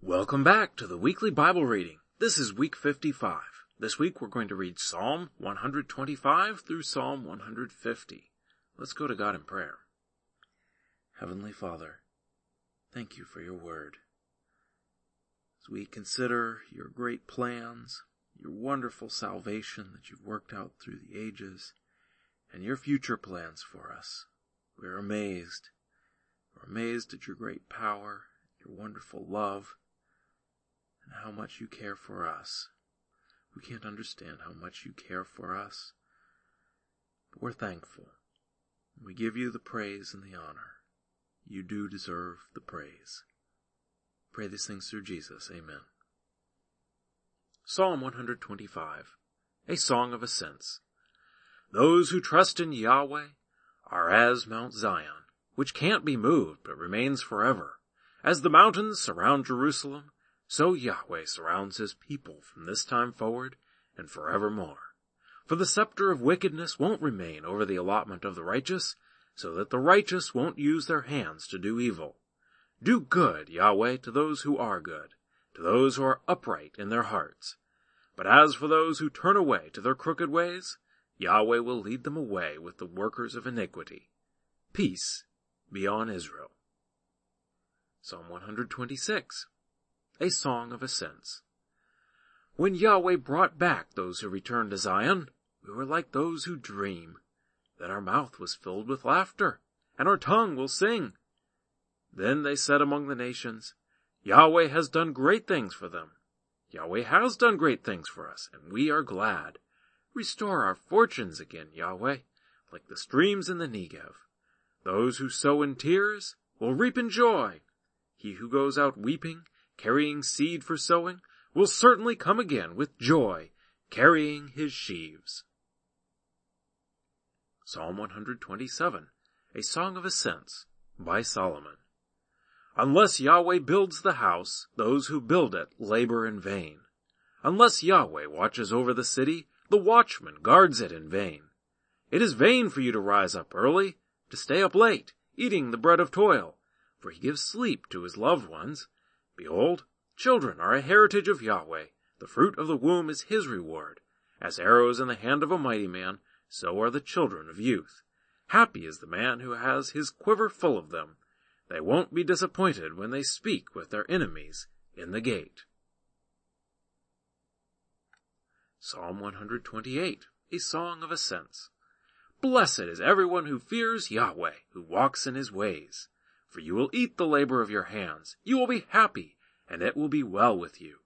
Welcome back to the weekly Bible reading. This is week 55. This week we're going to read Psalm 125 through Psalm 150. Let's go to God in prayer. Heavenly Father, thank you for your word. As we consider your great plans, your wonderful salvation that you've worked out through the ages, and your future plans for us, we are amazed. We're amazed at your great power, your wonderful love, how much you care for us. We can't understand how much you care for us, but we're thankful. We give you the praise and the honor. You do deserve the praise. Pray these things through Jesus. Amen. Psalm 125, a song of ascents. Those who trust in Yahweh are as Mount Zion, which can't be moved but remains forever. As the mountains surround Jerusalem, so Yahweh surrounds his people from this time forward and forevermore. For the scepter of wickedness won't remain over the allotment of the righteous, so that the righteous won't use their hands to do evil. Do good, Yahweh, to those who are good, to those who are upright in their hearts. But as for those who turn away to their crooked ways, Yahweh will lead them away with the workers of iniquity. Peace be on Israel. Psalm 126 a song of ascents. When Yahweh brought back those who returned to Zion, we were like those who dream. Then our mouth was filled with laughter, and our tongue will sing. Then they said among the nations, Yahweh has done great things for them. Yahweh has done great things for us, and we are glad. Restore our fortunes again, Yahweh, like the streams in the Negev. Those who sow in tears will reap in joy. He who goes out weeping carrying seed for sowing, will certainly come again with joy, carrying his sheaves. Psalm 127, a song of ascents by Solomon. Unless Yahweh builds the house, those who build it labor in vain. Unless Yahweh watches over the city, the watchman guards it in vain. It is vain for you to rise up early, to stay up late, eating the bread of toil, for he gives sleep to his loved ones. Behold, children are a heritage of Yahweh. The fruit of the womb is his reward. As arrows in the hand of a mighty man, so are the children of youth. Happy is the man who has his quiver full of them. They won't be disappointed when they speak with their enemies in the gate. Psalm 128, a song of ascents. Blessed is everyone who fears Yahweh, who walks in his ways for you will eat the labor of your hands. You will be happy, and it will be well with you.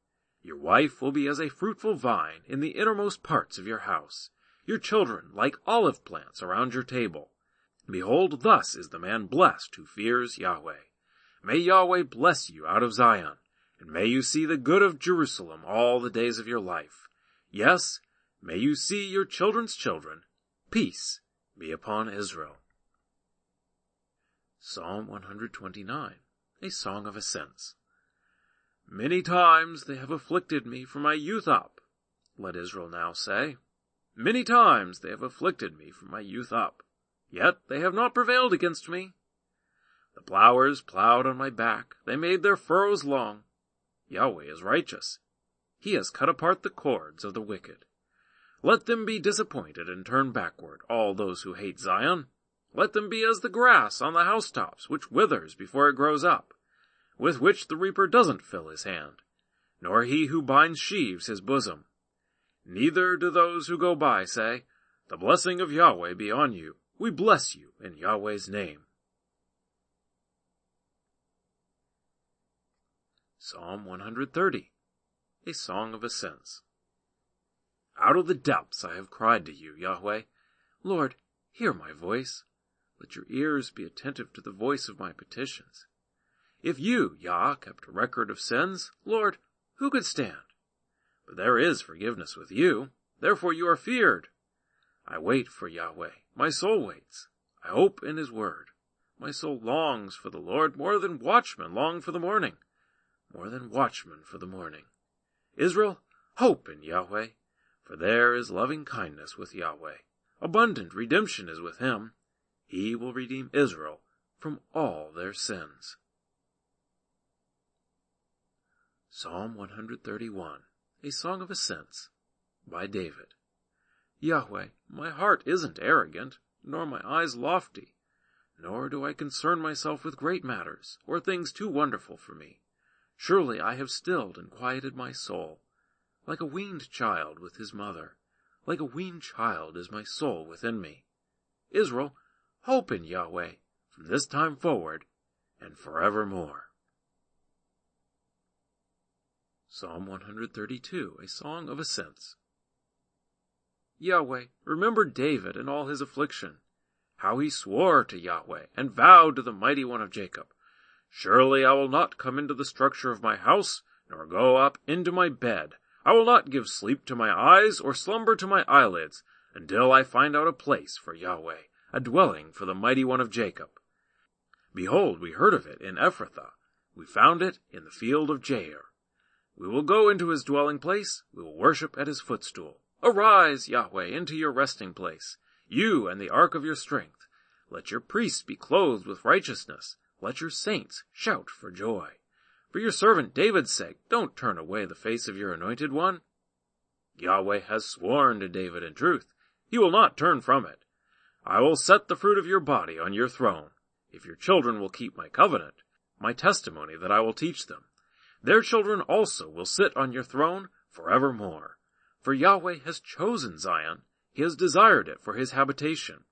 Your wife will be as a fruitful vine in the innermost parts of your house, your children like olive plants around your table. Behold, thus is the man blessed who fears Yahweh. May Yahweh bless you out of Zion, and may you see the good of Jerusalem all the days of your life. Yes, may you see your children's children. Peace be upon Israel. Psalm 129, a song of ascents. Many times they have afflicted me from my youth up, let Israel now say. Many times they have afflicted me from my youth up, yet they have not prevailed against me. The plowers plowed on my back, they made their furrows long. Yahweh is righteous. He has cut apart the cords of the wicked. Let them be disappointed and turn backward, all those who hate Zion. Let them be as the grass on the housetops, which withers before it grows up, with which the reaper doesn't fill his hand, nor he who binds sheaves his bosom. Neither do those who go by say, The blessing of Yahweh be on you. We bless you in Yahweh's name. Psalm 130, a song of ascents. Out of the depths I have cried to you, Yahweh. Lord, hear my voice. Let your ears be attentive to the voice of my petitions. If you, Yah, kept a record of sins, Lord, who could stand? But there is forgiveness with you, therefore you are feared. I wait for Yahweh, my soul waits. I hope in his word. My soul longs for the Lord more than watchmen long for the morning, more than watchmen for the morning. Israel, hope in Yahweh, for there is loving kindness with Yahweh. Abundant redemption is with him. He will redeem Israel from all their sins. Psalm 131, a song of ascents, by David. Yahweh, my heart isn't arrogant, nor my eyes lofty, nor do I concern myself with great matters, or things too wonderful for me. Surely I have stilled and quieted my soul, like a weaned child with his mother. Like a weaned child is my soul within me. Israel, hope in Yahweh from this time forward and forevermore. Psalm 132, a song of ascents. Yahweh, remember David and all his affliction, how he swore to Yahweh and vowed to the mighty one of Jacob, Surely I will not come into the structure of my house, nor go up into my bed. I will not give sleep to my eyes or slumber to my eyelids until I find out a place for Yahweh, a dwelling for the mighty one of Jacob. Behold, we heard of it in Ephrathah. We found it in the field of Jair. We will go into his dwelling place. We will worship at his footstool. Arise, Yahweh, into your resting place, you and the ark of your strength. Let your priests be clothed with righteousness. Let your saints shout for joy. For your servant David's sake, don't turn away the face of your anointed one. Yahweh has sworn to David in truth. He will not turn from it. I will set the fruit of your body on your throne, if your children will keep my covenant, my testimony that I will teach them. Their children also will sit on your throne forevermore. For Yahweh has chosen Zion. He has desired it for his habitation.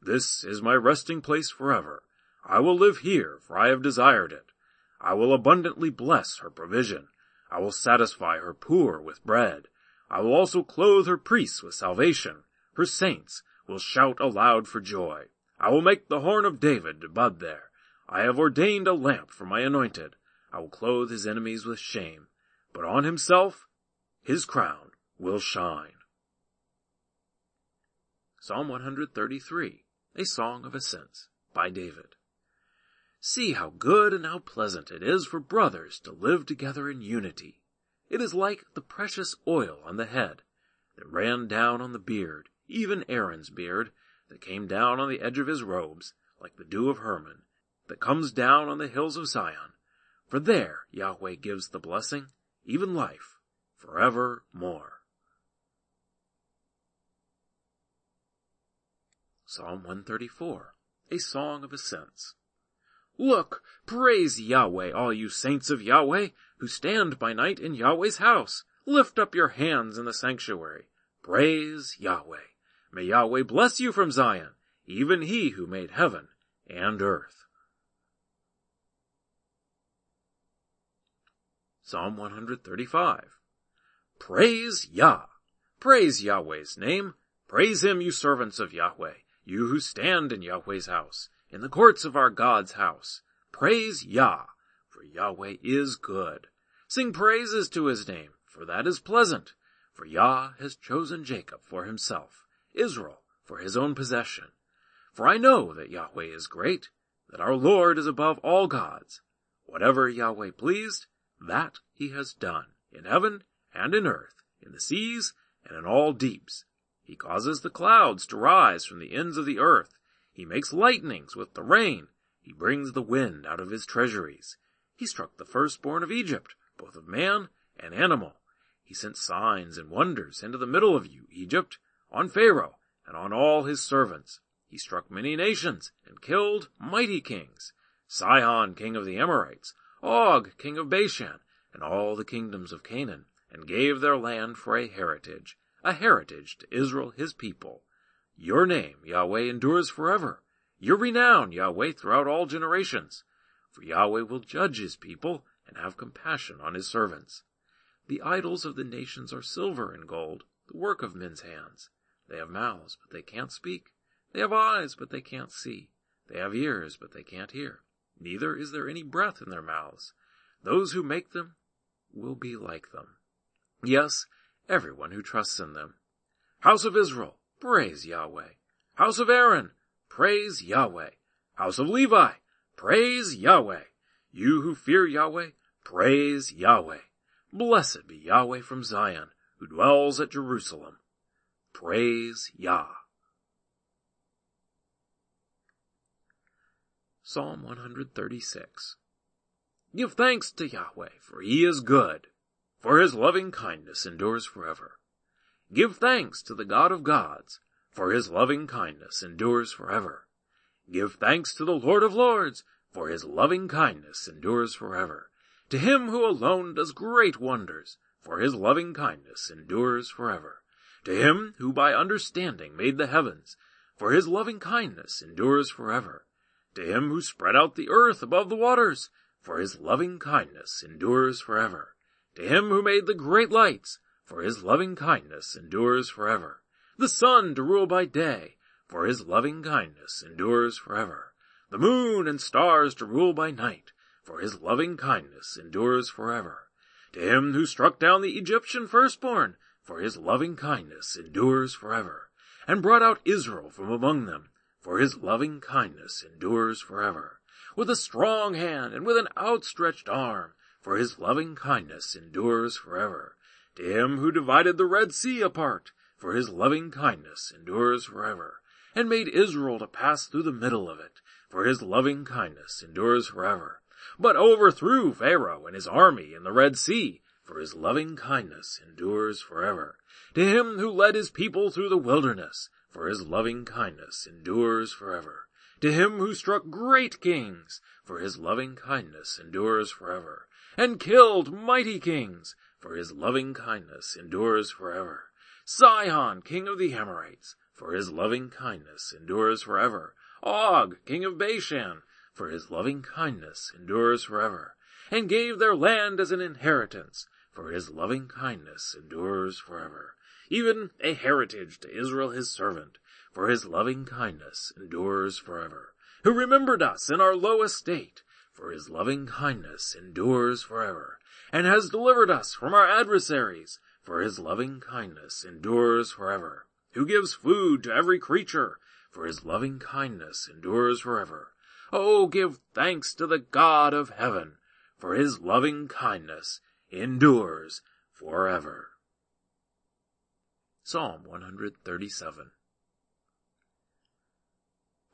This is my resting place forever. I will live here, for I have desired it. I will abundantly bless her provision. I will satisfy her poor with bread. I will also clothe her priests with salvation. Her saints will shout aloud for joy. I will make the horn of David to bud there. I have ordained a lamp for my anointed. I will clothe his enemies with shame, but on himself his crown will shine. Psalm 133, a song of ascents by David. See how good and how pleasant it is for brothers to live together in unity. It is like the precious oil on the head that ran down on the beard, even Aaron's beard, that came down on the edge of his robes, like the dew of Hermon, that comes down on the hills of Zion, for there Yahweh gives the blessing, even life, forever more. Psalm 134, a song of ascents. Look, praise Yahweh, all you saints of Yahweh, who stand by night in Yahweh's house. Lift up your hands in the sanctuary. Praise Yahweh. May Yahweh bless you from Zion, even he who made heaven and earth. Psalm 135. Praise Yah. Praise Yahweh's name. Praise him, you servants of Yahweh, you who stand in Yahweh's house, in the courts of our God's house. Praise Yah, for Yahweh is good. Sing praises to his name, for that is pleasant. For Yah has chosen Jacob for himself, Israel for his own possession. For I know that Yahweh is great, that our Lord is above all gods. Whatever Yahweh pleased, that he has done, in heaven and in earth, in the seas and in all deeps. He causes the clouds to rise from the ends of the earth. He makes lightnings with the rain. He brings the wind out of his treasuries. He struck the firstborn of Egypt, both of man and animal. He sent signs and wonders into the middle of you, Egypt, on Pharaoh and on all his servants. He struck many nations and killed mighty kings. Sihon, king of the Amorites, Og, king of Bashan, and all the kingdoms of Canaan, and gave their land for a heritage, a heritage to Israel his people. Your name, Yahweh, endures forever. Your renown, Yahweh, throughout all generations. For Yahweh will judge his people and have compassion on his servants. The idols of the nations are silver and gold, the work of men's hands. They have mouths, but they can't speak. They have eyes, but they can't see. They have ears, but they can't hear neither is there any breath in their mouths. Those who make them will be like them. Yes, everyone who trusts in them. House of Israel, praise Yahweh. House of Aaron, praise Yahweh. House of Levi, praise Yahweh. You who fear Yahweh, praise Yahweh. Blessed be Yahweh from Zion, who dwells at Jerusalem. Praise Yah. Psalm 136. Give thanks to Yahweh, for he is good, for his loving kindness endures forever. Give thanks to the God of gods, for his loving kindness endures forever. Give thanks to the Lord of lords, for his loving kindness endures forever. To him who alone does great wonders, for his loving kindness endures forever. To him who by understanding made the heavens, for his loving kindness endures forever. To him who spread out the earth above the waters, for his loving kindness endures forever. To him who made the great lights, for his loving kindness endures forever. The sun to rule by day, for his loving kindness endures forever. The moon and stars to rule by night, for his loving kindness endures forever. To him who struck down the Egyptian firstborn, for his loving kindness endures forever. And brought out Israel from among them, for his loving kindness endures forever with a strong hand and with an outstretched arm, for his loving kindness endures forever. To him who divided the Red Sea apart, for his loving kindness endures forever, and made Israel to pass through the middle of it, for his loving kindness endures forever, but overthrew Pharaoh and his army in the Red Sea, for his loving kindness endures forever. To him who led his people through the wilderness, for his loving kindness endures forever to him who struck great kings, for his loving kindness endures forever, and killed mighty kings, for his loving kindness endures forever. Sihon, king of the Amorites, for his loving kindness endures forever. Og, king of Bashan, for his loving kindness endures forever, and gave their land as an inheritance, for his loving kindness endures forever. Even a heritage to Israel his servant, for his loving kindness endures forever, who remembered us in our low estate, for his loving kindness endures forever, and has delivered us from our adversaries, for his loving kindness endures forever, who gives food to every creature, for his loving kindness endures forever. Oh, give thanks to the God of heaven, for his loving kindness endures forever. Psalm 137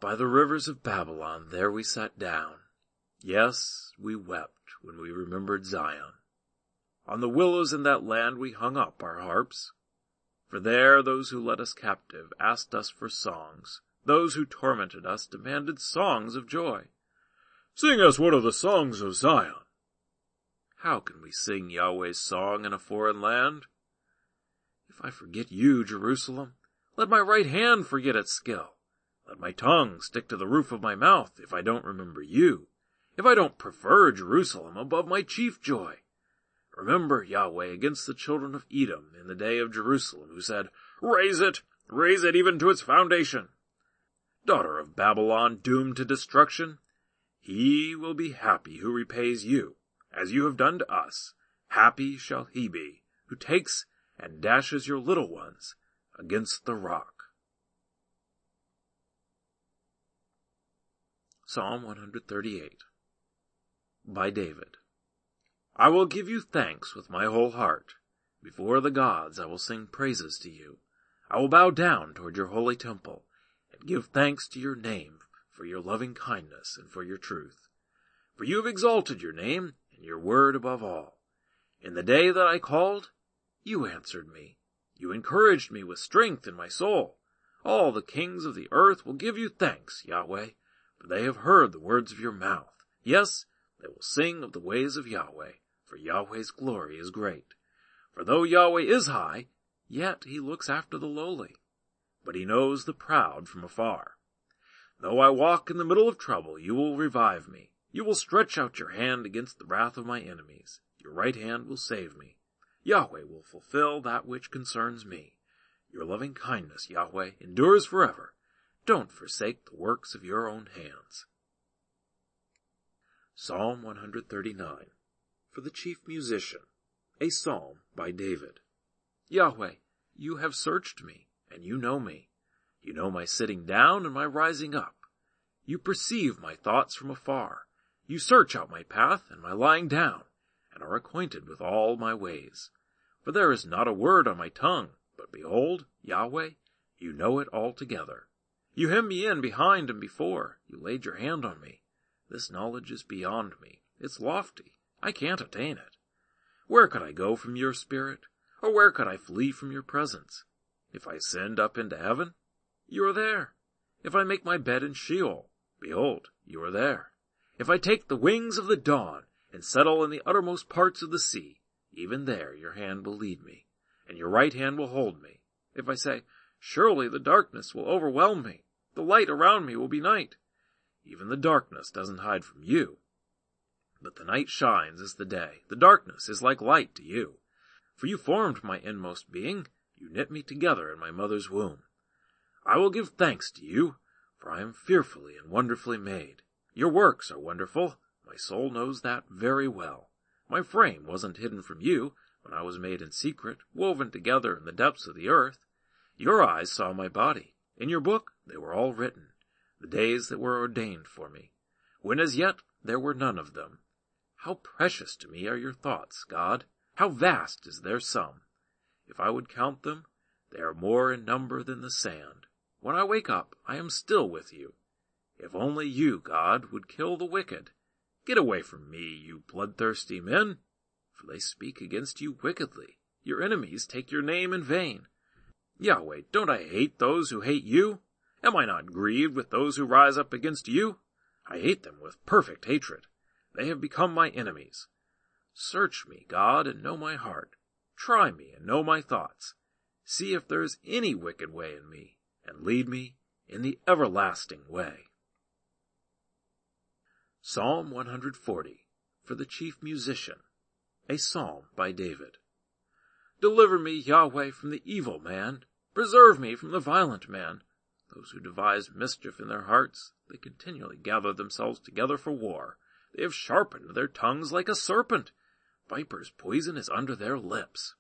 by the rivers of Babylon there we sat down. Yes, we wept when we remembered Zion. On the willows in that land we hung up our harps. For there those who led us captive asked us for songs. Those who tormented us demanded songs of joy. Sing us one of the songs of Zion. How can we sing Yahweh's song in a foreign land? If I forget you, Jerusalem, let my right hand forget its skill. Let my tongue stick to the roof of my mouth if I don't remember you, if I don't prefer Jerusalem above my chief joy. Remember Yahweh against the children of Edom in the day of Jerusalem, who said, Raze it, raze it even to its foundation. Daughter of Babylon doomed to destruction, he will be happy who repays you, as you have done to us. Happy shall he be who takes and dashes your little ones against the rock. Psalm 138 by David. I will give you thanks with my whole heart. Before the gods I will sing praises to you. I will bow down toward your holy temple and give thanks to your name for your loving kindness and for your truth. For you have exalted your name and your word above all. In the day that I called, you answered me. You encouraged me with strength in my soul. All the kings of the earth will give you thanks, Yahweh for they have heard the words of your mouth. Yes, they will sing of the ways of Yahweh, for Yahweh's glory is great. For though Yahweh is high, yet he looks after the lowly, but he knows the proud from afar. Though I walk in the middle of trouble, you will revive me. You will stretch out your hand against the wrath of my enemies. Your right hand will save me. Yahweh will fulfill that which concerns me. Your loving kindness, Yahweh, endures forever. Don't forsake the works of your own hands. Psalm 139 For the chief musician, a psalm by David. Yahweh, you have searched me, and you know me. You know my sitting down and my rising up. You perceive my thoughts from afar. You search out my path and my lying down, and are acquainted with all my ways. For there is not a word on my tongue, but behold, Yahweh, you know it altogether. You hem me in behind and before. You laid your hand on me. This knowledge is beyond me. It's lofty. I can't attain it. Where could I go from your spirit? Or where could I flee from your presence? If I ascend up into heaven, you are there. If I make my bed in Sheol, behold, you are there. If I take the wings of the dawn and settle in the uttermost parts of the sea, even there your hand will lead me, and your right hand will hold me. If I say, surely the darkness will overwhelm me, the light around me will be night. Even the darkness doesn't hide from you. But the night shines as the day, the darkness is like light to you. For you formed my inmost being, you knit me together in my mother's womb. I will give thanks to you, for I am fearfully and wonderfully made. Your works are wonderful, my soul knows that very well. My frame wasn't hidden from you when I was made in secret, woven together in the depths of the earth. Your eyes saw my body. In your book they were all written, the days that were ordained for me, when as yet there were none of them. How precious to me are your thoughts, God! How vast is their sum! If I would count them, they are more in number than the sand. When I wake up, I am still with you. If only you, God, would kill the wicked. Get away from me, you bloodthirsty men, for they speak against you wickedly. Your enemies take your name in vain. Yahweh, don't I hate those who hate you? Am I not grieved with those who rise up against you? I hate them with perfect hatred. They have become my enemies. Search me, God, and know my heart. Try me and know my thoughts. See if there is any wicked way in me, and lead me in the everlasting way. Psalm 140 for the chief musician, a psalm by David. Deliver me, Yahweh, from the evil man. Preserve me from the violent man. Those who devise mischief in their hearts, they continually gather themselves together for war. They have sharpened their tongues like a serpent. Viper's poison is under their lips.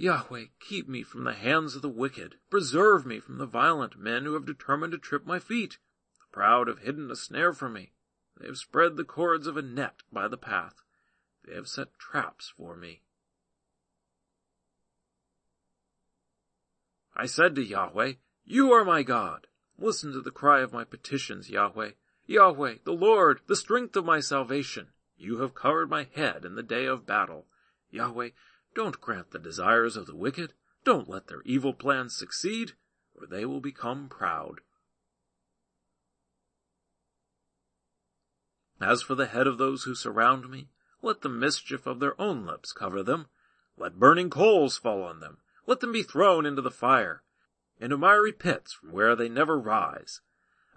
Yahweh, keep me from the hands of the wicked. Preserve me from the violent men who have determined to trip my feet. The proud have hidden a snare for me. They have spread the cords of a net by the path. They have set traps for me. I said to Yahweh, You are my God. Listen to the cry of my petitions, Yahweh. Yahweh, the Lord, the strength of my salvation. You have covered my head in the day of battle. Yahweh, don't grant the desires of the wicked. Don't let their evil plans succeed, or they will become proud. As for the head of those who surround me, let the mischief of their own lips cover them. Let burning coals fall on them. Let them be thrown into the fire into miry pits from where they never rise.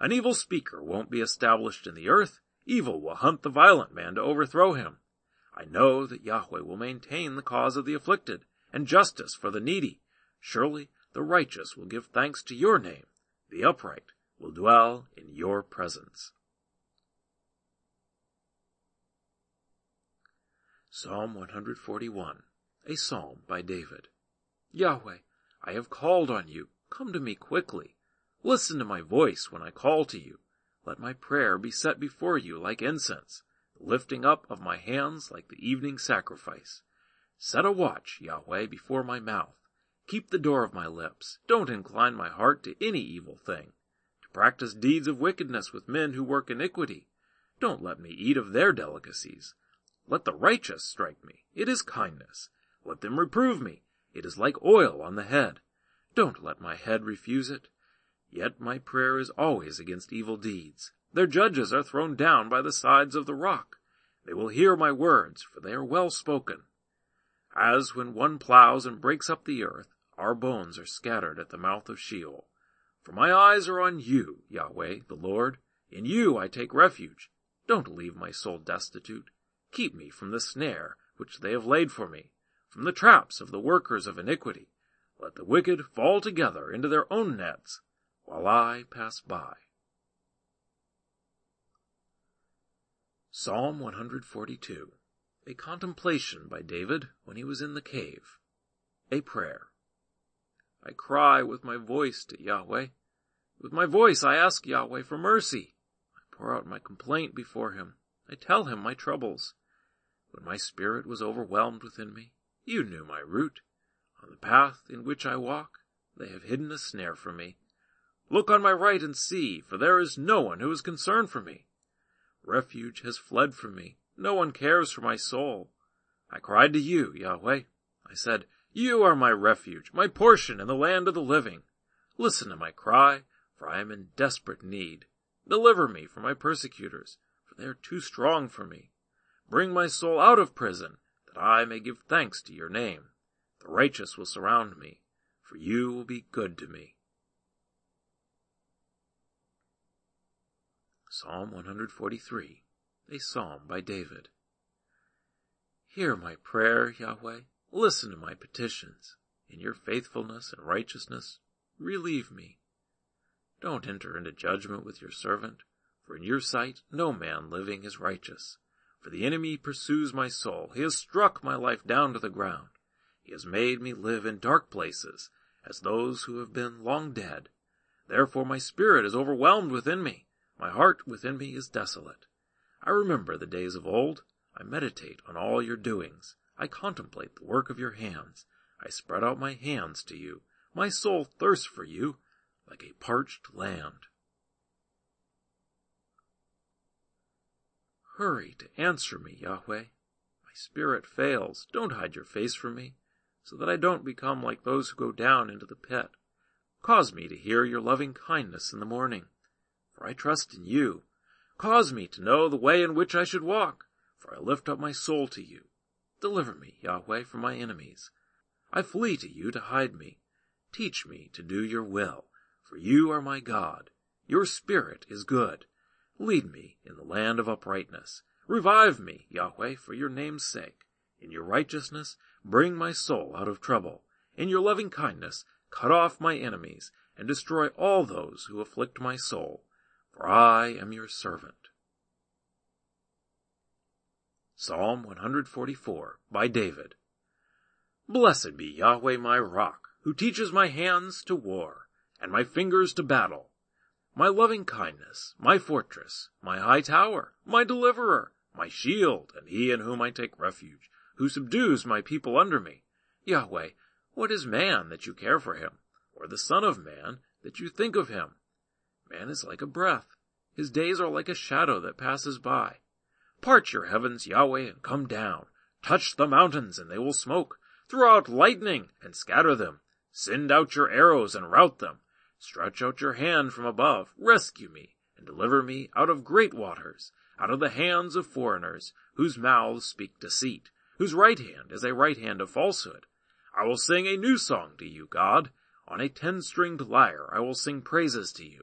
An evil speaker won't be established in the earth. Evil will hunt the violent man to overthrow him. I know that Yahweh will maintain the cause of the afflicted and justice for the needy. Surely the righteous will give thanks to your name. The upright will dwell in your presence. Psalm 141, a psalm by David. Yahweh, I have called on you. Come to me quickly. Listen to my voice when I call to you. Let my prayer be set before you like incense, lifting up of my hands like the evening sacrifice. Set a watch, Yahweh, before my mouth. Keep the door of my lips. Don't incline my heart to any evil thing, to practice deeds of wickedness with men who work iniquity. Don't let me eat of their delicacies. Let the righteous strike me. It is kindness. Let them reprove me. It is like oil on the head. Don't let my head refuse it. Yet my prayer is always against evil deeds. Their judges are thrown down by the sides of the rock. They will hear my words, for they are well spoken. As when one plows and breaks up the earth, our bones are scattered at the mouth of Sheol. For my eyes are on you, Yahweh, the Lord. In you I take refuge. Don't leave my soul destitute. Keep me from the snare which they have laid for me, from the traps of the workers of iniquity. Let the wicked fall together into their own nets, while I pass by. Psalm 142 A contemplation by David when he was in the cave. A prayer. I cry with my voice to Yahweh. With my voice I ask Yahweh for mercy. I pour out my complaint before him. I tell him my troubles. When my spirit was overwhelmed within me, you knew my route. On the path in which I walk, they have hidden a snare for me. Look on my right and see, for there is no one who is concerned for me. Refuge has fled from me. No one cares for my soul. I cried to you, Yahweh. I said, You are my refuge, my portion in the land of the living. Listen to my cry, for I am in desperate need. Deliver me from my persecutors, for they are too strong for me. Bring my soul out of prison, that I may give thanks to your name. The righteous will surround me, for you will be good to me. Psalm 143, a psalm by David. Hear my prayer, Yahweh. Listen to my petitions. In your faithfulness and righteousness, relieve me. Don't enter into judgment with your servant, for in your sight no man living is righteous. For the enemy pursues my soul. He has struck my life down to the ground. He has made me live in dark places, as those who have been long dead. Therefore my spirit is overwhelmed within me. My heart within me is desolate. I remember the days of old. I meditate on all your doings. I contemplate the work of your hands. I spread out my hands to you. My soul thirsts for you like a parched land. Hurry to answer me, Yahweh. My spirit fails. Don't hide your face from me, so that I don't become like those who go down into the pit. Cause me to hear your loving kindness in the morning for I trust in you. Cause me to know the way in which I should walk, for I lift up my soul to you. Deliver me, Yahweh, from my enemies. I flee to you to hide me. Teach me to do your will, for you are my God. Your spirit is good. Lead me in the land of uprightness. Revive me, Yahweh, for your name's sake. In your righteousness, bring my soul out of trouble. In your loving kindness, cut off my enemies, and destroy all those who afflict my soul for I am your servant. Psalm 144 by David. Blessed be Yahweh my rock, who teaches my hands to war, and my fingers to battle. My loving kindness, my fortress, my high tower, my deliverer, my shield, and he in whom I take refuge, who subdues my people under me. Yahweh, what is man that you care for him, or the son of man that you think of him? Man is like a breath. His days are like a shadow that passes by. Part your heavens, Yahweh, and come down. Touch the mountains, and they will smoke. Throw out lightning, and scatter them. Send out your arrows, and rout them. Stretch out your hand from above. Rescue me, and deliver me out of great waters, out of the hands of foreigners, whose mouths speak deceit, whose right hand is a right hand of falsehood. I will sing a new song to you, God. On a ten-stringed lyre I will sing praises to you.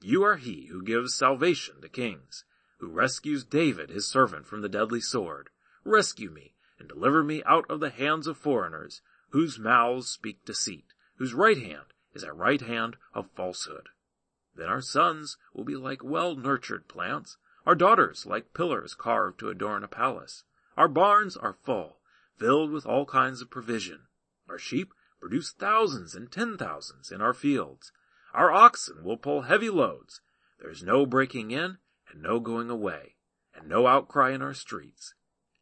You are he who gives salvation to kings, who rescues David his servant from the deadly sword. Rescue me, and deliver me out of the hands of foreigners, whose mouths speak deceit, whose right hand is a right hand of falsehood. Then our sons will be like well-nurtured plants, our daughters like pillars carved to adorn a palace. Our barns are full, filled with all kinds of provision. Our sheep produce thousands and ten thousands in our fields. Our oxen will pull heavy loads. There is no breaking in and no going away, and no outcry in our streets.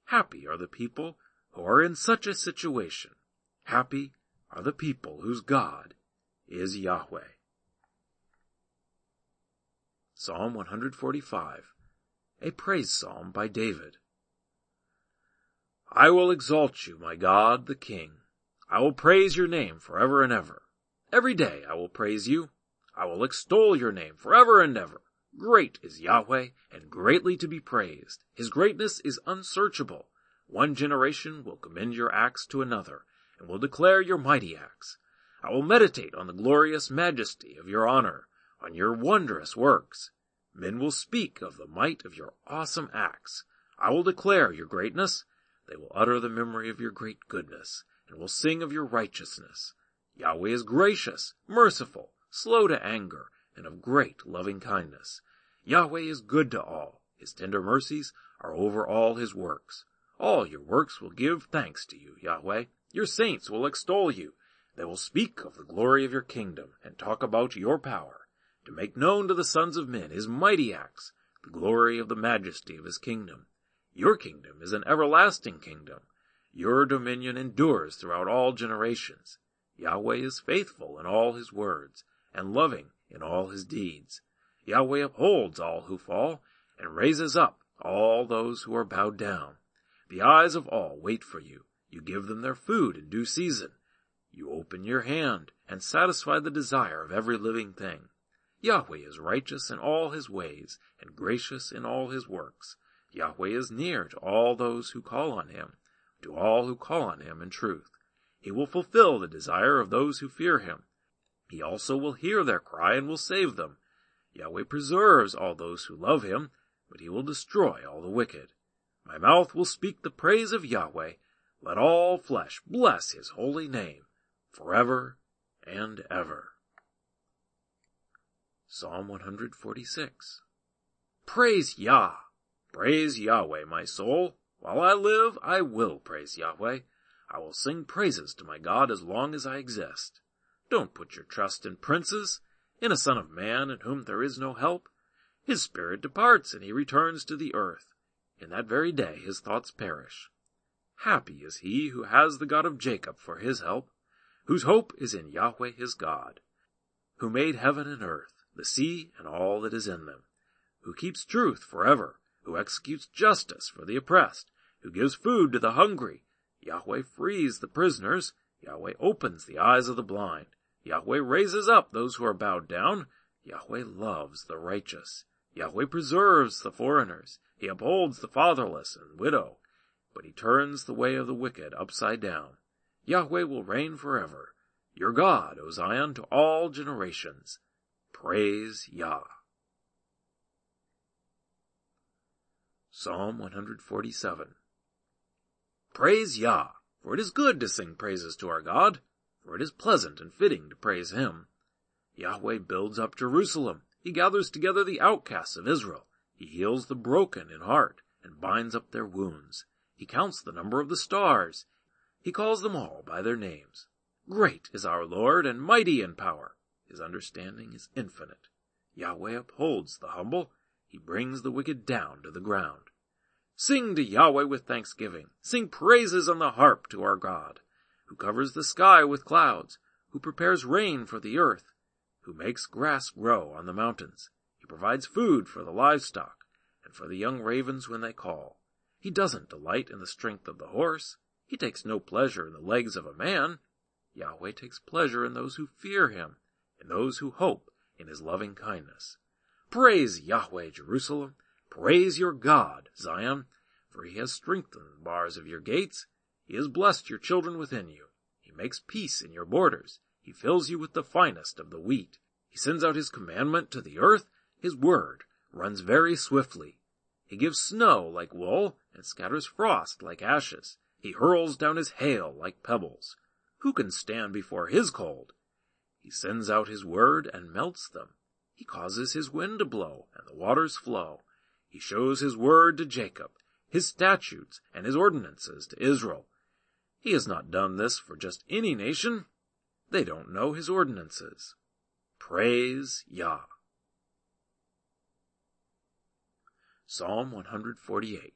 Happy are the people who are in such a situation. Happy are the people whose God is Yahweh. Psalm 145, a praise psalm by David. I will exalt you, my God, the King. I will praise your name forever and ever. Every day I will praise you I will extol your name forever and ever. Great is Yahweh and greatly to be praised. His greatness is unsearchable. One generation will commend your acts to another and will declare your mighty acts. I will meditate on the glorious majesty of your honor, on your wondrous works. Men will speak of the might of your awesome acts. I will declare your greatness. They will utter the memory of your great goodness and will sing of your righteousness. Yahweh is gracious, merciful, slow to anger, and of great loving kindness. Yahweh is good to all. His tender mercies are over all his works. All your works will give thanks to you, Yahweh. Your saints will extol you. They will speak of the glory of your kingdom and talk about your power, to make known to the sons of men his mighty acts, the glory of the majesty of his kingdom. Your kingdom is an everlasting kingdom. Your dominion endures throughout all generations. Yahweh is faithful in all his words and loving in all his deeds. Yahweh upholds all who fall, and raises up all those who are bowed down. The eyes of all wait for you. You give them their food in due season. You open your hand and satisfy the desire of every living thing. Yahweh is righteous in all his ways and gracious in all his works. Yahweh is near to all those who call on him, to all who call on him in truth. He will fulfill the desire of those who fear him. He also will hear their cry and will save them. Yahweh preserves all those who love him, but he will destroy all the wicked. My mouth will speak the praise of Yahweh. Let all flesh bless his holy name forever and ever. Psalm 146 Praise Yah! Praise Yahweh, my soul. While I live, I will praise Yahweh. I will sing praises to my God as long as I exist. Don't put your trust in princes, in a son of man in whom there is no help. His spirit departs and he returns to the earth. In that very day his thoughts perish. Happy is he who has the God of Jacob for his help, whose hope is in Yahweh his God, who made heaven and earth, the sea and all that is in them, who keeps truth forever, who executes justice for the oppressed, who gives food to the hungry. Yahweh frees the prisoners. Yahweh opens the eyes of the blind. Yahweh raises up those who are bowed down. Yahweh loves the righteous. Yahweh preserves the foreigners. He upholds the fatherless and widow. But he turns the way of the wicked upside down. Yahweh will reign forever. Your God, O Zion, to all generations. Praise Yah. Psalm 147 Praise Yah, for it is good to sing praises to our God, for it is pleasant and fitting to praise Him. Yahweh builds up Jerusalem. He gathers together the outcasts of Israel. He heals the broken in heart and binds up their wounds. He counts the number of the stars. He calls them all by their names. Great is our Lord and mighty in power. His understanding is infinite. Yahweh upholds the humble. He brings the wicked down to the ground. Sing to Yahweh with thanksgiving. Sing praises on the harp to our God, who covers the sky with clouds, who prepares rain for the earth, who makes grass grow on the mountains. He provides food for the livestock and for the young ravens when they call. He doesn't delight in the strength of the horse. He takes no pleasure in the legs of a man. Yahweh takes pleasure in those who fear him, in those who hope in his loving kindness. Praise Yahweh, Jerusalem. Praise your God, Zion, for he has strengthened the bars of your gates. He has blessed your children within you. He makes peace in your borders. He fills you with the finest of the wheat. He sends out his commandment to the earth. His word runs very swiftly. He gives snow like wool and scatters frost like ashes. He hurls down his hail like pebbles. Who can stand before his cold? He sends out his word and melts them. He causes his wind to blow and the waters flow. He shows his word to Jacob, his statutes and his ordinances to Israel. He has not done this for just any nation. They don't know his ordinances. Praise Yah. Psalm 148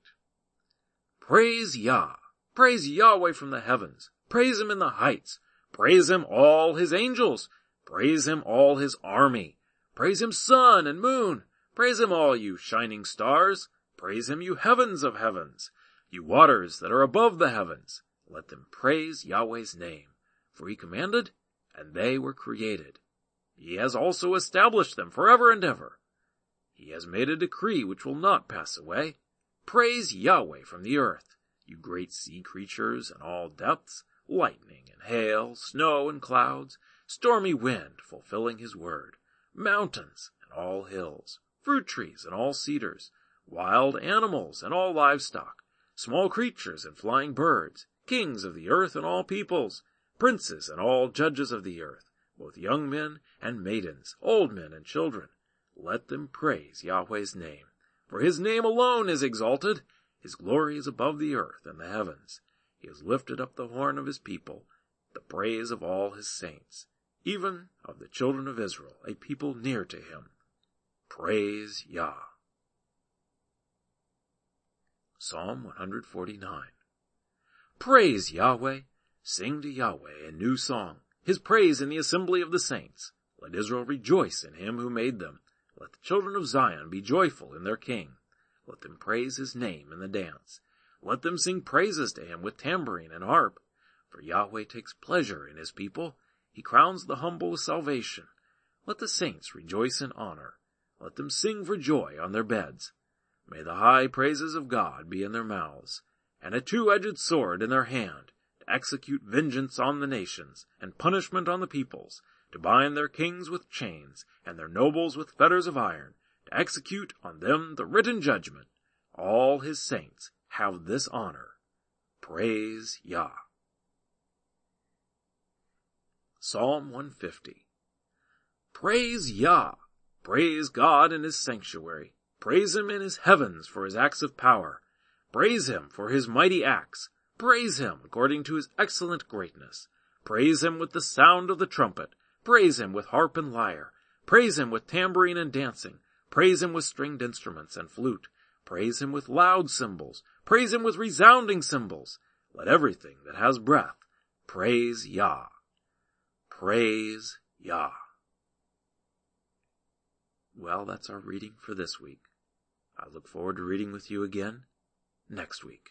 Praise Yah. Praise Yahweh from the heavens. Praise him in the heights. Praise him all his angels. Praise him all his army. Praise him sun and moon. Praise him all you shining stars. Praise him you heavens of heavens. You waters that are above the heavens. Let them praise Yahweh's name. For he commanded, and they were created. He has also established them forever and ever. He has made a decree which will not pass away. Praise Yahweh from the earth, you great sea creatures and all depths, lightning and hail, snow and clouds, stormy wind fulfilling his word, mountains and all hills, fruit trees and all cedars, wild animals and all livestock, small creatures and flying birds, kings of the earth and all peoples, princes and all judges of the earth, both young men and maidens, old men and children. Let them praise Yahweh's name. For his name alone is exalted. His glory is above the earth and the heavens. He has lifted up the horn of his people, the praise of all his saints, even of the children of Israel, a people near to him. Praise Yah. Psalm 149 Praise Yahweh. Sing to Yahweh a new song, his praise in the assembly of the saints. Let Israel rejoice in him who made them. Let the children of Zion be joyful in their king. Let them praise his name in the dance. Let them sing praises to him with tambourine and harp. For Yahweh takes pleasure in his people. He crowns the humble with salvation. Let the saints rejoice in honor. Let them sing for joy on their beds. May the high praises of God be in their mouths, and a two-edged sword in their hand, to execute vengeance on the nations, and punishment on the peoples, to bind their kings with chains, and their nobles with fetters of iron, to execute on them the written judgment. All his saints have this honor. Praise Yah. Psalm 150 Praise Yah! Praise God in his sanctuary. Praise him in his heavens for his acts of power. Praise him for his mighty acts. Praise him according to his excellent greatness. Praise him with the sound of the trumpet. Praise him with harp and lyre. Praise him with tambourine and dancing. Praise him with stringed instruments and flute. Praise him with loud cymbals. Praise him with resounding cymbals. Let everything that has breath praise Yah. Praise Yah. Well, that's our reading for this week. I look forward to reading with you again next week.